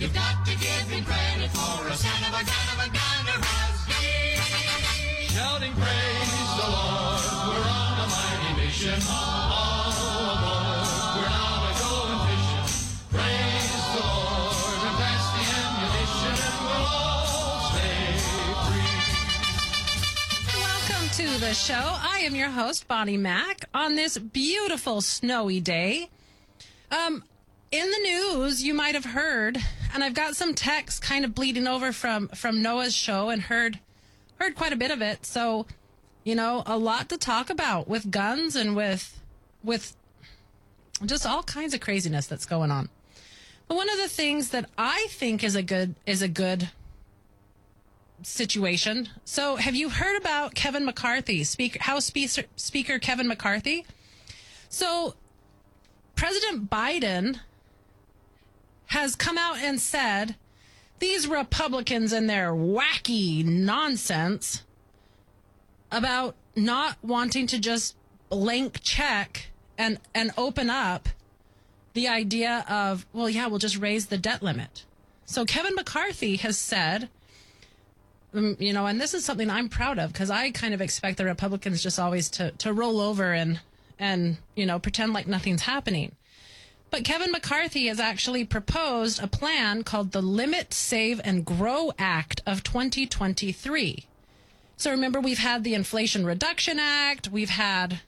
You've got to give him credit for a son of a gun of a gun shouting praise the Lord. We're on a mighty mission. Welcome to the show. I am your host, Bonnie Mack, on this beautiful snowy day. Um, in the news, you might have heard and I've got some text kind of bleeding over from from Noah's show, and heard heard quite a bit of it. So, you know, a lot to talk about with guns and with with just all kinds of craziness that's going on. But one of the things that I think is a good is a good situation. So, have you heard about Kevin McCarthy, Speaker House Speaker, Speaker Kevin McCarthy? So, President Biden has come out and said these Republicans and their wacky nonsense about not wanting to just blank check and and open up the idea of well yeah we'll just raise the debt limit. So Kevin McCarthy has said um, you know, and this is something I'm proud of because I kind of expect the Republicans just always to to roll over and and you know pretend like nothing's happening. But Kevin McCarthy has actually proposed a plan called the Limit, Save, and Grow Act of 2023. So remember, we've had the Inflation Reduction Act, we've had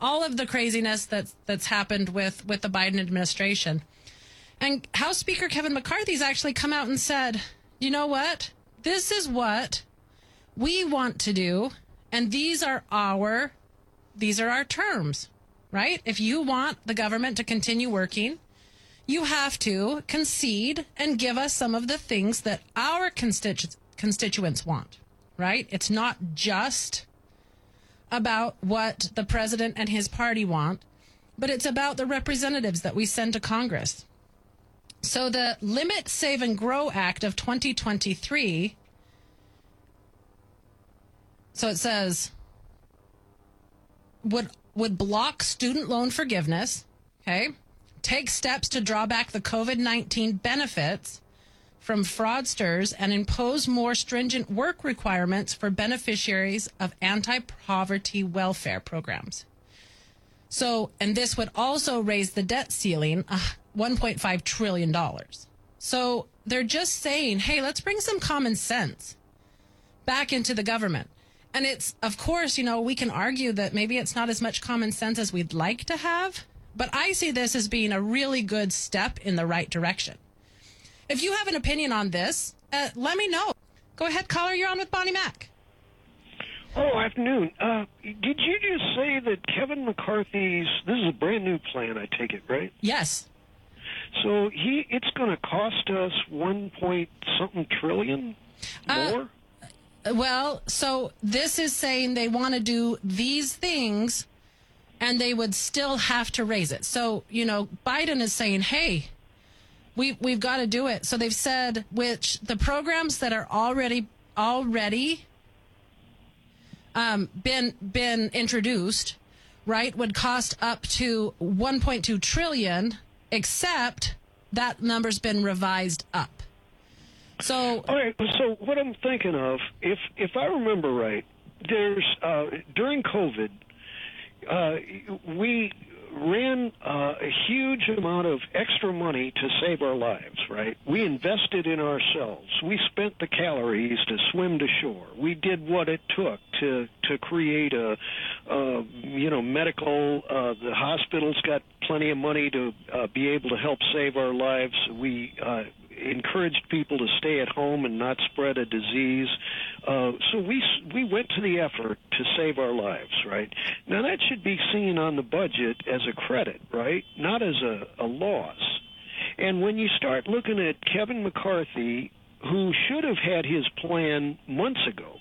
all of the craziness that's that's happened with with the Biden administration. And House Speaker Kevin McCarthy's actually come out and said, "You know what? This is what we want to do, and these are our these are our terms." Right? If you want the government to continue working, you have to concede and give us some of the things that our constitu- constituents want, right? It's not just about what the president and his party want, but it's about the representatives that we send to Congress. So the Limit, Save, and Grow Act of 2023. So it says, would would block student loan forgiveness, okay? Take steps to draw back the COVID 19 benefits from fraudsters and impose more stringent work requirements for beneficiaries of anti poverty welfare programs. So, and this would also raise the debt ceiling uh, $1.5 trillion. So they're just saying, hey, let's bring some common sense back into the government. And it's, of course, you know, we can argue that maybe it's not as much common sense as we'd like to have, but I see this as being a really good step in the right direction. If you have an opinion on this, uh, let me know. Go ahead, caller. You're on with Bonnie Mac. Oh, afternoon. Uh, did you just say that Kevin McCarthy's this is a brand new plan? I take it right. Yes. So he it's going to cost us one point something trillion more. Uh, well, so this is saying they want to do these things and they would still have to raise it. So, you know, Biden is saying, hey, we, we've got to do it. So they've said, which the programs that are already, already, um, been, been introduced, right, would cost up to 1.2 trillion, except that number's been revised up. So, all right. So, what I'm thinking of, if if I remember right, there's uh, during COVID, uh, we ran uh, a huge amount of extra money to save our lives. Right? We invested in ourselves. We spent the calories to swim to shore. We did what it took to to create a, uh, you know, medical. Uh, the hospitals got plenty of money to uh, be able to help save our lives. We uh, encouraged people to stay at home and not spread a disease. Uh, so we we went to the effort to save our lives, right? Now that should be seen on the budget as a credit, right? Not as a, a loss. And when you start looking at Kevin McCarthy, who should have had his plan months ago,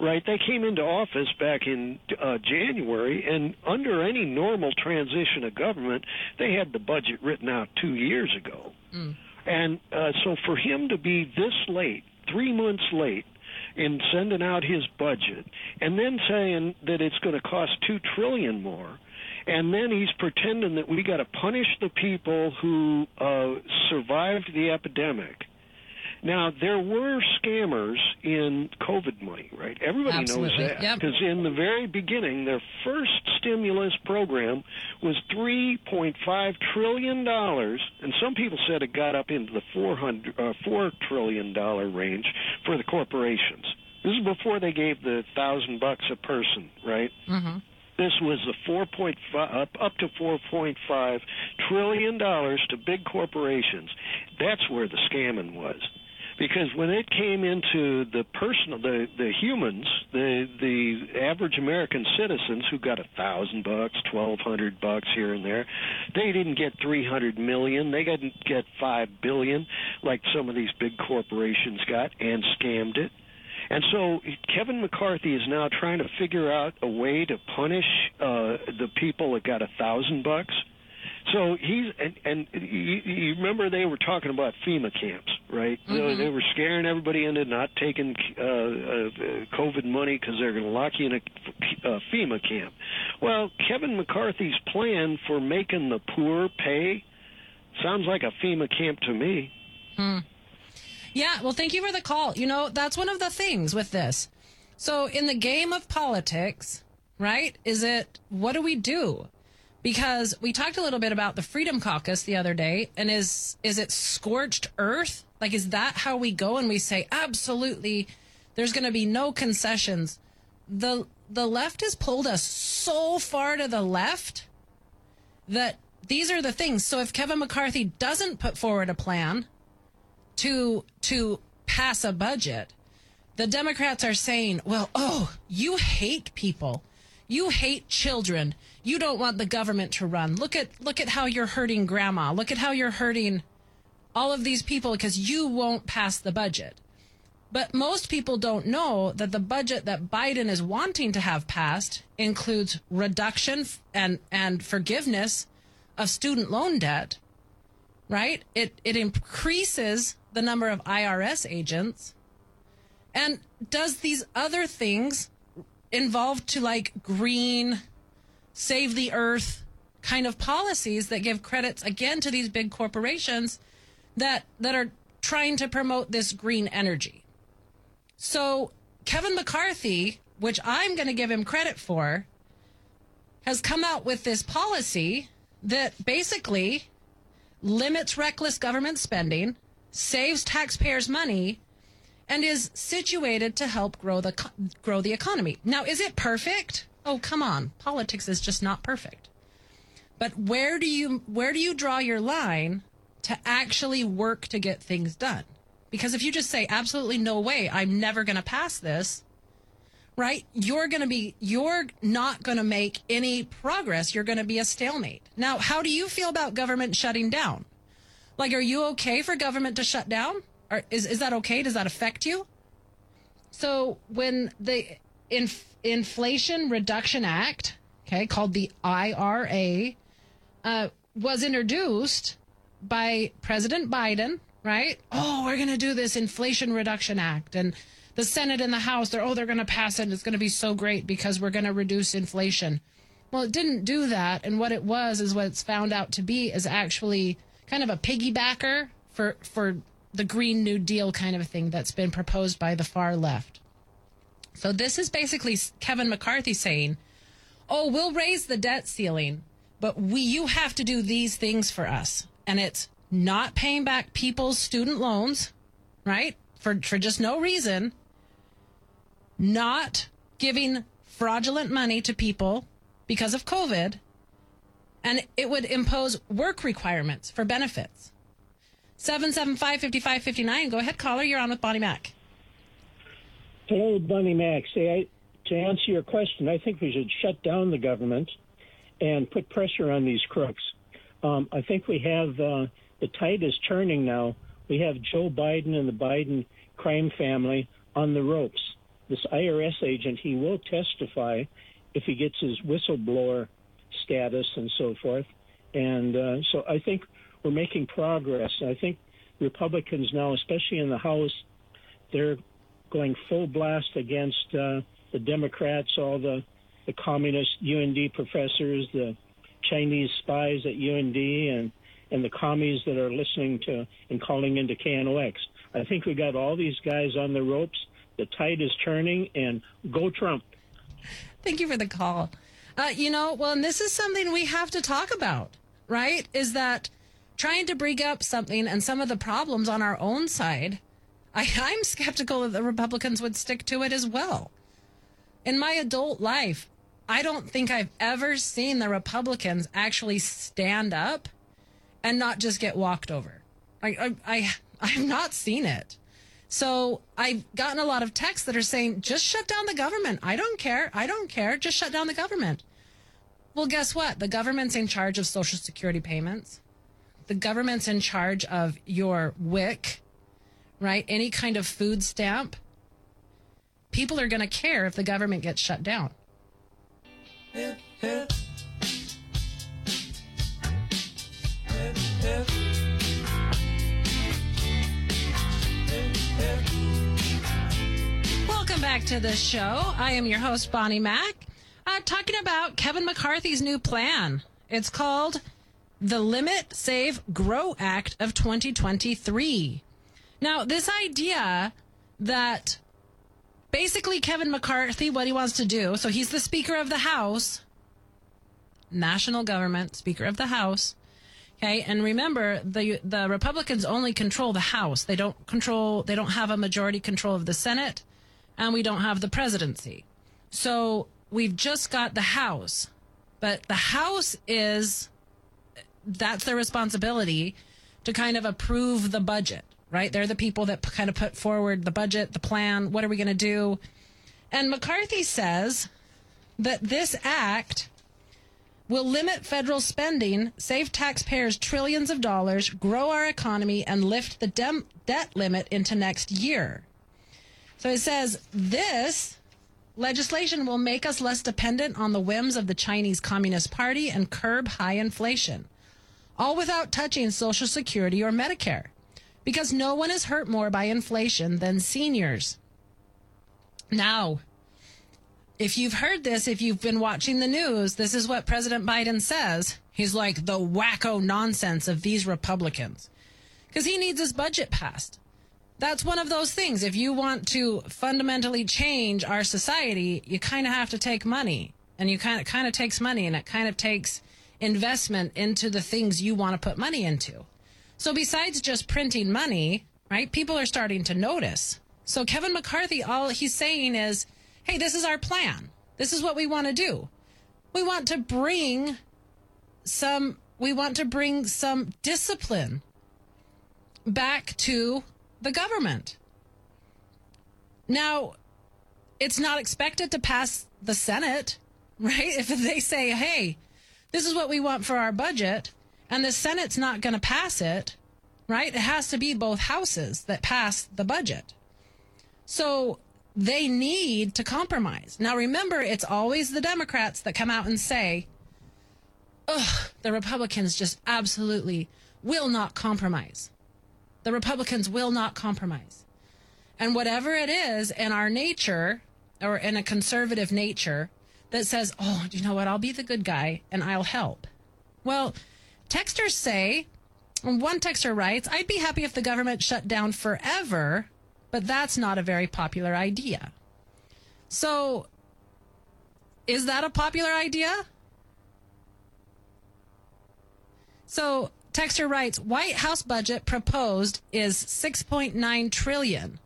right? They came into office back in uh, January, and under any normal transition of government, they had the budget written out two years ago. Mm. And uh, so for him to be this late, three months late, in sending out his budget, and then saying that it's going to cost two trillion more, and then he's pretending that we got to punish the people who uh, survived the epidemic, Now there were scammers in COVID money, right? Everybody Absolutely, knows that yep. because in the very beginning, their first stimulus program was three point five trillion dollars, and some people said it got up into the four hundred uh, four trillion dollar range for the corporations. This is before they gave the thousand bucks a person, right? Mm-hmm. This was the 4.5 up up to 4.5 trillion dollars to big corporations. That's where the scamming was. Because when it came into the personal, the the humans, the the average American citizens who got a thousand bucks, twelve hundred bucks here and there, they didn't get three hundred million. They didn't get five billion like some of these big corporations got and scammed it. And so Kevin McCarthy is now trying to figure out a way to punish uh, the people that got a thousand bucks. So he's and, and you, you remember they were talking about FEMA camps, right? They, they were scaring everybody into not taking uh, uh, COVID money because they're going to lock you in a uh, FEMA camp. Well, Kevin McCarthy's plan for making the poor pay sounds like a FEMA camp to me. Yeah, well, thank you for the call. You know, that's one of the things with this. So, in the game of politics, right, is it what do we do? Because we talked a little bit about the Freedom Caucus the other day, and is is it scorched earth? Like, is that how we go and we say absolutely? There's going to be no concessions. the The left has pulled us so far to the left that these are the things. So, if Kevin McCarthy doesn't put forward a plan, to to pass a budget the democrats are saying well oh you hate people you hate children you don't want the government to run. Look at look at how you're hurting grandma. Look at how you're hurting all of these people because you won't pass the budget. But most people don't know that the budget that Biden is wanting to have passed includes reduction and and forgiveness of student loan debt right? It it increases the number of IRS agents. And does these other things involve to like green save the earth kind of policies that give credits again to these big corporations that that are trying to promote this green energy. So Kevin McCarthy, which I'm going to give him credit for, has come out with this policy that basically limits reckless government spending, saves taxpayers money, and is situated to help grow the grow the economy. Now, is it perfect? Oh, come on. Politics is just not perfect. But where do you where do you draw your line to actually work to get things done? Because if you just say absolutely no way, I'm never going to pass this, right? You're going to be, you're not going to make any progress. You're going to be a stalemate. Now, how do you feel about government shutting down? Like, are you okay for government to shut down? Or is, is that okay? Does that affect you? So when the Inf- Inflation Reduction Act, okay, called the IRA, uh, was introduced by President Biden, right? Oh, we're going to do this Inflation Reduction Act. And the Senate and the House, they're, oh, they're going to pass it. It's going to be so great because we're going to reduce inflation. Well, it didn't do that. And what it was is what it's found out to be is actually kind of a piggybacker for, for the Green New Deal kind of thing that's been proposed by the far left. So this is basically Kevin McCarthy saying, "Oh, we'll raise the debt ceiling, but we you have to do these things for us." And it's not paying back people's student loans, right? For for just no reason. Not giving fraudulent money to people because of COVID, and it would impose work requirements for benefits. 775 5559. Go ahead, caller. You're on with Bonnie Mac. Hello, Bonnie Mac. Say, I, to answer your question, I think we should shut down the government and put pressure on these crooks. Um, I think we have uh, the tide is turning now. We have Joe Biden and the Biden crime family on the ropes. This IRS agent, he will testify if he gets his whistleblower status and so forth. And uh, so I think we're making progress. I think Republicans now, especially in the House, they're going full blast against uh, the Democrats, all the, the communist UND professors, the Chinese spies at UND, and and the commies that are listening to and calling into KNOX. I think we got all these guys on the ropes. The tide is turning, and go Trump. Thank you for the call. Uh, you know, well, and this is something we have to talk about, right? Is that trying to bring up something and some of the problems on our own side. I, I'm skeptical that the Republicans would stick to it as well. In my adult life, I don't think I've ever seen the Republicans actually stand up and not just get walked over. I, I, I I've not seen it. So I've gotten a lot of texts that are saying, just shut down the government. I don't care. I don't care. Just shut down the government. Well, guess what? The government's in charge of Social Security payments. The government's in charge of your WIC, right? Any kind of food stamp. People are going to care if the government gets shut down. Welcome back to the show. I am your host, Bonnie Mack, uh, talking about Kevin McCarthy's new plan. It's called the Limit Save Grow Act of 2023. Now, this idea that basically Kevin McCarthy, what he wants to do, so he's the Speaker of the House, national government, Speaker of the House. Okay, and remember the the Republicans only control the House. They don't control. They don't have a majority control of the Senate, and we don't have the presidency. So we've just got the House, but the House is that's their responsibility to kind of approve the budget, right? They're the people that p- kind of put forward the budget, the plan. What are we going to do? And McCarthy says that this act will limit federal spending, save taxpayers trillions of dollars, grow our economy, and lift the dem- debt limit into next year. So it says this legislation will make us less dependent on the whims of the Chinese Communist Party and curb high inflation, all without touching Social Security or Medicare, because no one is hurt more by inflation than seniors. Now, if you've heard this, if you've been watching the news, this is what President Biden says. He's like the wacko nonsense of these Republicans because he needs his budget passed. That's one of those things. If you want to fundamentally change our society, you kind of have to take money, and you kind of kind of takes money, and it kind of takes investment into the things you want to put money into. So besides just printing money, right? People are starting to notice. So Kevin McCarthy, all he's saying is, "Hey, this is our plan. This is what we want to do. We want to bring some we want to bring some discipline back to the government. Now, it's not expected to pass the Senate, right? If they say, hey, this is what we want for our budget, and the Senate's not going to pass it, right? It has to be both houses that pass the budget. So they need to compromise. Now, remember, it's always the Democrats that come out and say, ugh, the Republicans just absolutely will not compromise. The Republicans will not compromise. And whatever it is in our nature or in a conservative nature that says, oh, you know what? I'll be the good guy and I'll help. Well, texters say, one texter writes, I'd be happy if the government shut down forever, but that's not a very popular idea. So, is that a popular idea? So, Texter writes, White House budget proposed is 6.9 trillion.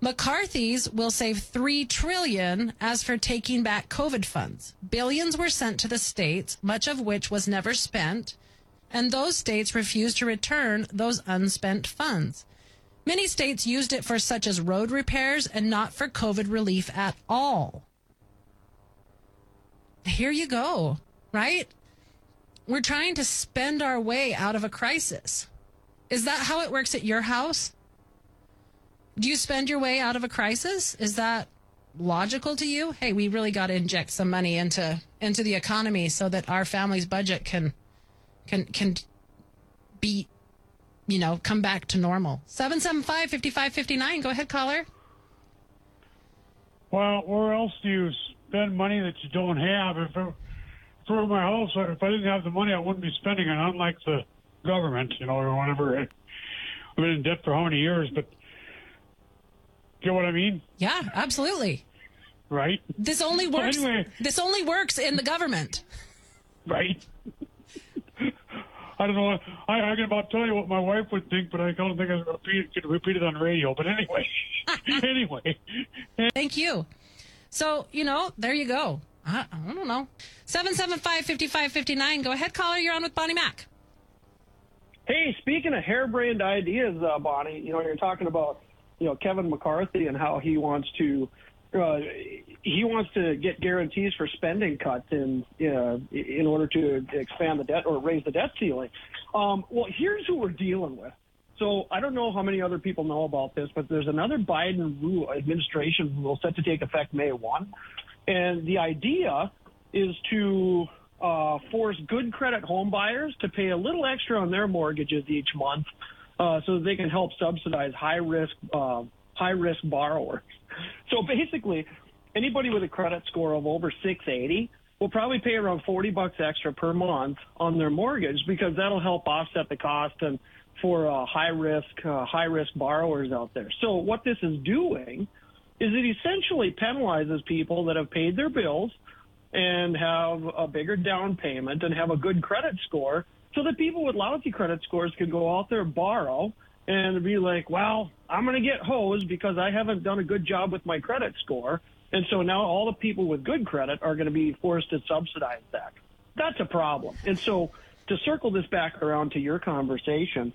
McCarthy's will save 3 trillion as for taking back COVID funds. Billions were sent to the states, much of which was never spent, and those states refused to return those unspent funds. Many states used it for such as road repairs and not for COVID relief at all. Here you go, right? We're trying to spend our way out of a crisis. Is that how it works at your house? Do you spend your way out of a crisis? Is that logical to you? Hey, we really got to inject some money into into the economy so that our family's budget can can can be you know, come back to normal. 775-5559. Go ahead, caller. Well, where else do you spend money that you don't have? If it, for my house, if I didn't have the money, I wouldn't be spending it. Unlike the government, you know, or whatever. I've been in debt for how many years, but get what I mean, Yeah, absolutely. right? This only works. anyway. This only works in the government. Right. I don't know. I, I can about tell you what my wife would think, but I don't think I was repeat, could repeat it on radio. But anyway, anyway, Thank you. So, you know, there you go. I, I don't know. 775 5559. Go ahead, caller. You're on with Bonnie Mac. Hey, speaking of harebrained ideas, uh, Bonnie, you know, you're talking about, you know, Kevin McCarthy and how he wants to, uh, he wants to get guarantees for spending cuts in, uh, in order to expand the debt or raise the debt ceiling. Um, well, here's who we're dealing with. So I don't know how many other people know about this, but there's another Biden rule, administration rule set to take effect May 1. And the idea is to uh, force good credit home buyers to pay a little extra on their mortgages each month uh, so that they can help subsidize high risk uh, high risk borrowers. So basically, anybody with a credit score of over 680 will probably pay around 40 bucks extra per month on their mortgage because that'll help offset the cost and for uh, high risk uh, high risk borrowers out there. So what this is doing is it essentially penalizes people that have paid their bills and have a bigger down payment and have a good credit score so that people with lousy credit scores can go out there borrow and be like, well, I'm going to get hosed because I haven't done a good job with my credit score. And so now all the people with good credit are going to be forced to subsidize that. That's a problem. And so to circle this back around to your conversation,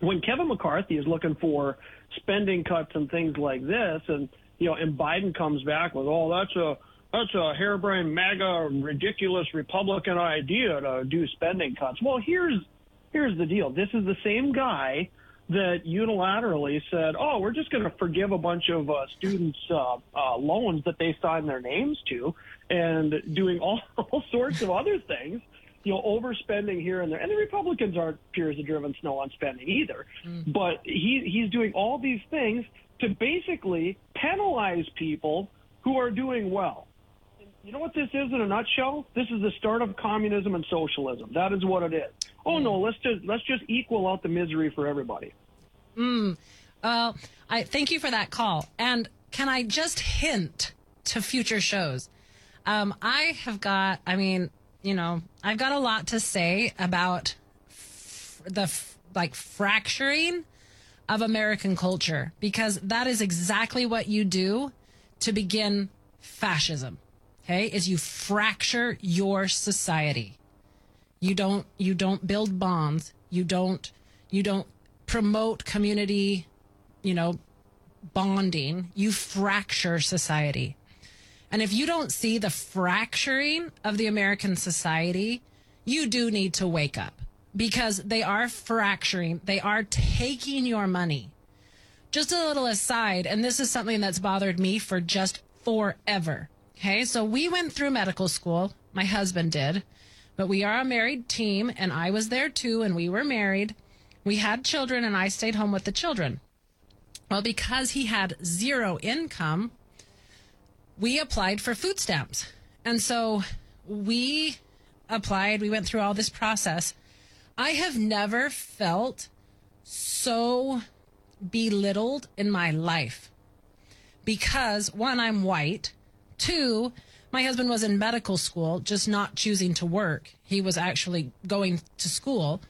when Kevin McCarthy is looking for spending cuts and things like this, and you know, and Biden comes back with, "Oh, that's a that's a harebrained, MAGA, ridiculous Republican idea to do spending cuts." Well, here's here's the deal. This is the same guy that unilaterally said, "Oh, we're just going to forgive a bunch of uh, students' uh, uh, loans that they signed their names to," and doing all, all sorts of other things you know, overspending here and there. And the Republicans aren't peers of driven snow on spending either. But he he's doing all these things to basically penalize people who are doing well. And you know what this is in a nutshell? This is the start of communism and socialism. That is what it is. Oh no, let's just let's just equal out the misery for everybody. Uh, I thank you for that call. And can I just hint to future shows? Um, I have got, I mean, you know, I've got a lot to say about f- the f- like fracturing of American culture because that is exactly what you do to begin fascism. Okay, is you fracture your society. You don't you don't build bonds. You don't you don't promote community, you know, bonding. You fracture society. And if you don't see the fracturing of the American society, you do need to wake up because they are fracturing. They are taking your money. Just a little aside, and this is something that's bothered me for just forever. Okay, so we went through medical school. My husband did, but we are a married team, and I was there too, and we were married. We had children, and I stayed home with the children. Well, because he had zero income, we applied for food stamps. And so we applied, we went through all this process. I have never felt so belittled in my life because one, I'm white. Two, my husband was in medical school, just not choosing to work. He was actually going to school.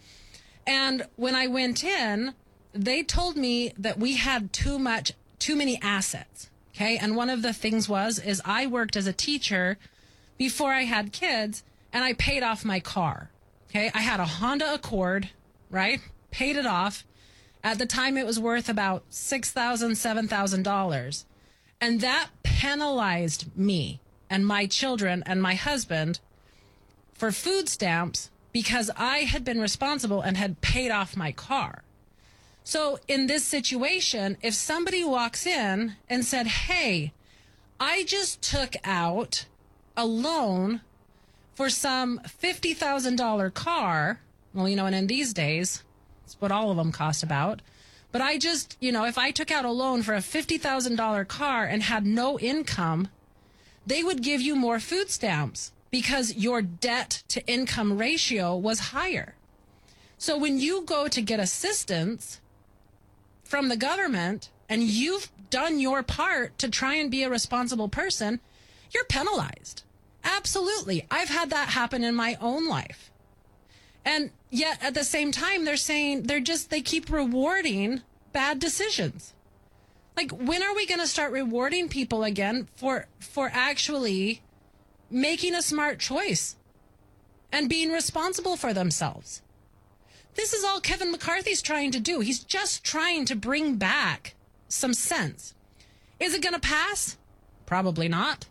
And when I went in, they told me that we had too much, too many assets. Okay. And one of the things was, is I worked as a teacher before I had kids and I paid off my car. Okay. I had a Honda Accord, right? Paid it off. At the time, it was worth about $6,000, $7,000. And that penalized me and my children and my husband for food stamps because I had been responsible and had paid off my car. So in this situation, if somebody walks in and said, Hey, I just took out a loan for some $50,000 car. Well, you know, and in these days, it's what all of them cost about. But I just, you know, if I took out a loan for a $50,000 car and had no income, they would give you more food stamps because your debt to income ratio was higher. So when you go to get assistance from the government and you've done your part to try and be a responsible person, you're penalized. Absolutely. I've had that happen in my own life. And yet at the same time, they're saying they're just, they keep rewarding bad decisions. Like, when are we going to start rewarding people again for, for actually making a smart choice and being responsible for themselves? This is all Kevin McCarthy's trying to do. He's just trying to bring back some sense. Is it going to pass? Probably not.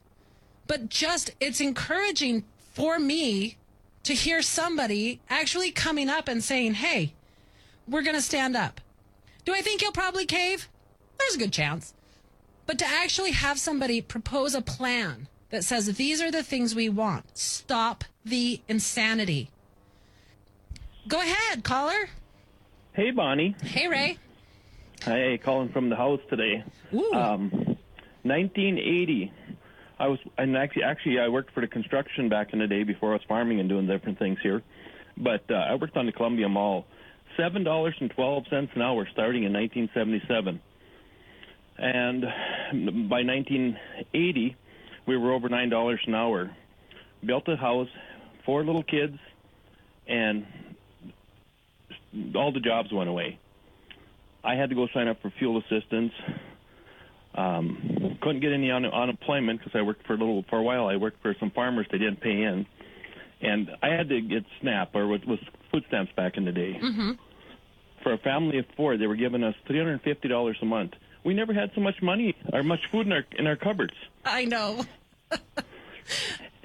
But just, it's encouraging for me to hear somebody actually coming up and saying, hey, we're going to stand up. Do I think he'll probably cave? There's a good chance. But to actually have somebody propose a plan that says these are the things we want, stop the insanity. Go ahead, caller. Hey, Bonnie. Hey, Ray. Hey, calling from the house today. Ooh. Um, 1980. I was, and actually, actually, I worked for the construction back in the day before I was farming and doing different things here. But uh, I worked on the Columbia Mall. Seven dollars and twelve cents an hour, starting in 1977. And by 1980, we were over nine dollars an hour. Built a house, four little kids, and all the jobs went away. I had to go sign up for fuel assistance. Um, couldn't get any un- unemployment because I worked for a little for a while. I worked for some farmers; they didn't pay in, and I had to get SNAP or what was food stamps back in the day. Mm-hmm. For a family of four, they were giving us three hundred and fifty dollars a month. We never had so much money or much food in our in our cupboards. I know.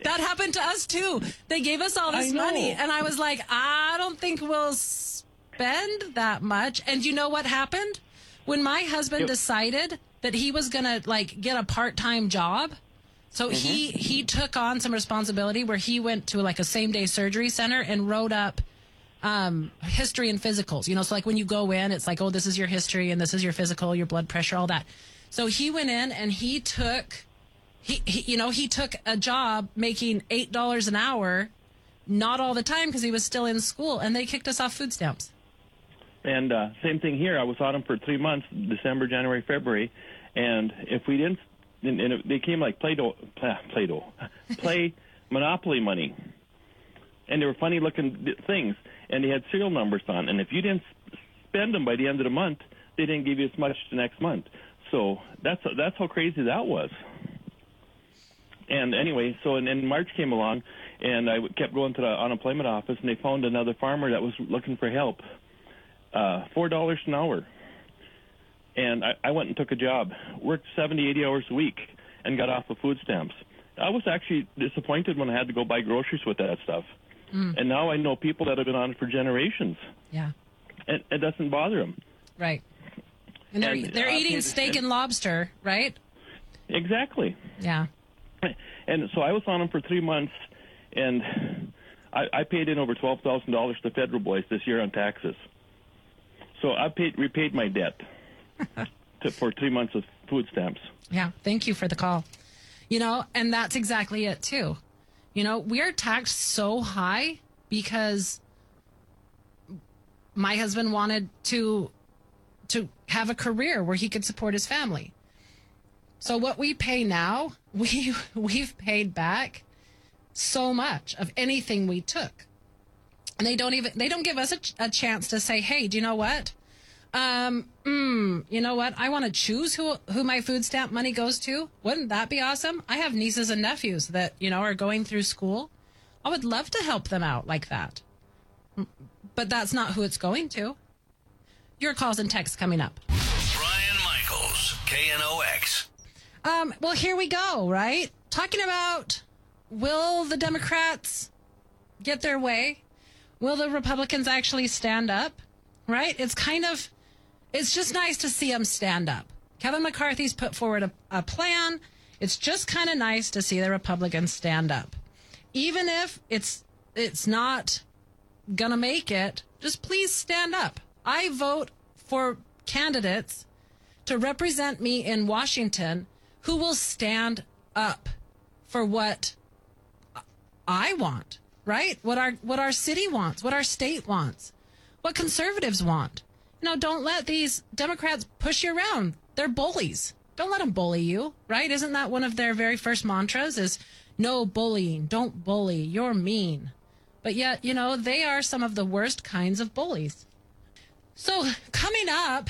That happened to us too. They gave us all this money, and I was like, I don't think we'll spend that much. And you know what happened? When my husband Yep. decided that he was gonna like get a part time job, so he he took on some responsibility where he went to like a same day surgery center and wrote up um, history and physicals. You know, so like when you go in, it's like, oh, this is your history and this is your physical, your blood pressure, all that. So he went in and he took, he, you know, he took a job making eight dollars an hour, not all the time because he was still in school, and they kicked us off food stamps. And uh, same thing here. I was on them for three months: December, January, February. And if we didn't, and, and it, they came like Play-Doh, ah, Play-Doh, play Monopoly money, and they were funny-looking things, and they had serial numbers on. And if you didn't spend them by the end of the month, they didn't give you as much the next month. So that's that's how crazy that was. And anyway, so and then March came along, and I kept going to the unemployment office, and they found another farmer that was looking for help uh, four dollars an hour. And I, I went and took a job, worked 70, 80 hours a week, and got off of food stamps. I was actually disappointed when I had to go buy groceries with that stuff. And now I know people that have been on it for generations, Yeah, and it doesn't bother them. right. And they're And, they're uh, eating and- steak and lobster, right? Exactly. Yeah. And so I was on them for three months, and I, I paid in over twelve thousand dollars to federal boys this year on taxes. So I paid repaid my debt to, for three months of food stamps. Yeah, thank you for the call. You know, and that's exactly it too. You know, we are taxed so high because my husband wanted to to have a career where he could support his family. So what we pay now, we we've paid back so much of anything we took. And they don't even they don't give us a, a chance to say, "Hey, do you know what? Um, mm, you know what? I want to choose who who my food stamp money goes to. Wouldn't that be awesome? I have nieces and nephews that you know are going through school. I would love to help them out like that. But that's not who it's going to. Your calls and texts coming up. Brian Michaels, KNOX. Um, well, here we go, right? Talking about will the Democrats get their way? Will the Republicans actually stand up? Right? It's kind of, it's just nice to see them stand up. Kevin McCarthy's put forward a, a plan. It's just kind of nice to see the Republicans stand up. Even if it's, it's not gonna make it, just please stand up. I vote for candidates to represent me in Washington who will stand up for what I want, right? What our what our city wants, what our state wants. what conservatives want. You know, don't let these Democrats push you around. They're bullies. Don't let them bully you, right? Isn't that one of their very first mantras is no bullying, don't bully, you're mean. But yet, you know, they are some of the worst kinds of bullies. So, coming up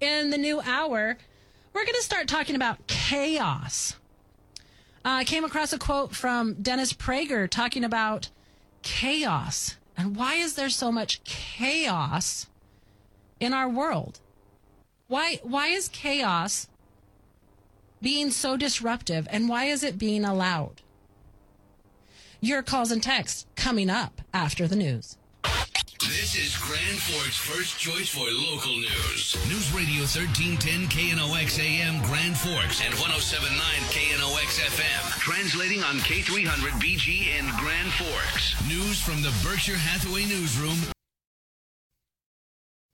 in the new hour, we're going to start talking about chaos. Uh, I came across a quote from Dennis Prager talking about chaos and why is there so much chaos in our world? Why why is chaos being so disruptive and why is it being allowed? Your calls and texts coming up after the news. This is Grand Forks' first choice for local news. News Radio 1310 KNOX AM Grand Forks and 1079 KNOX FM. Translating on K300 BG in Grand Forks. News from the Berkshire Hathaway Newsroom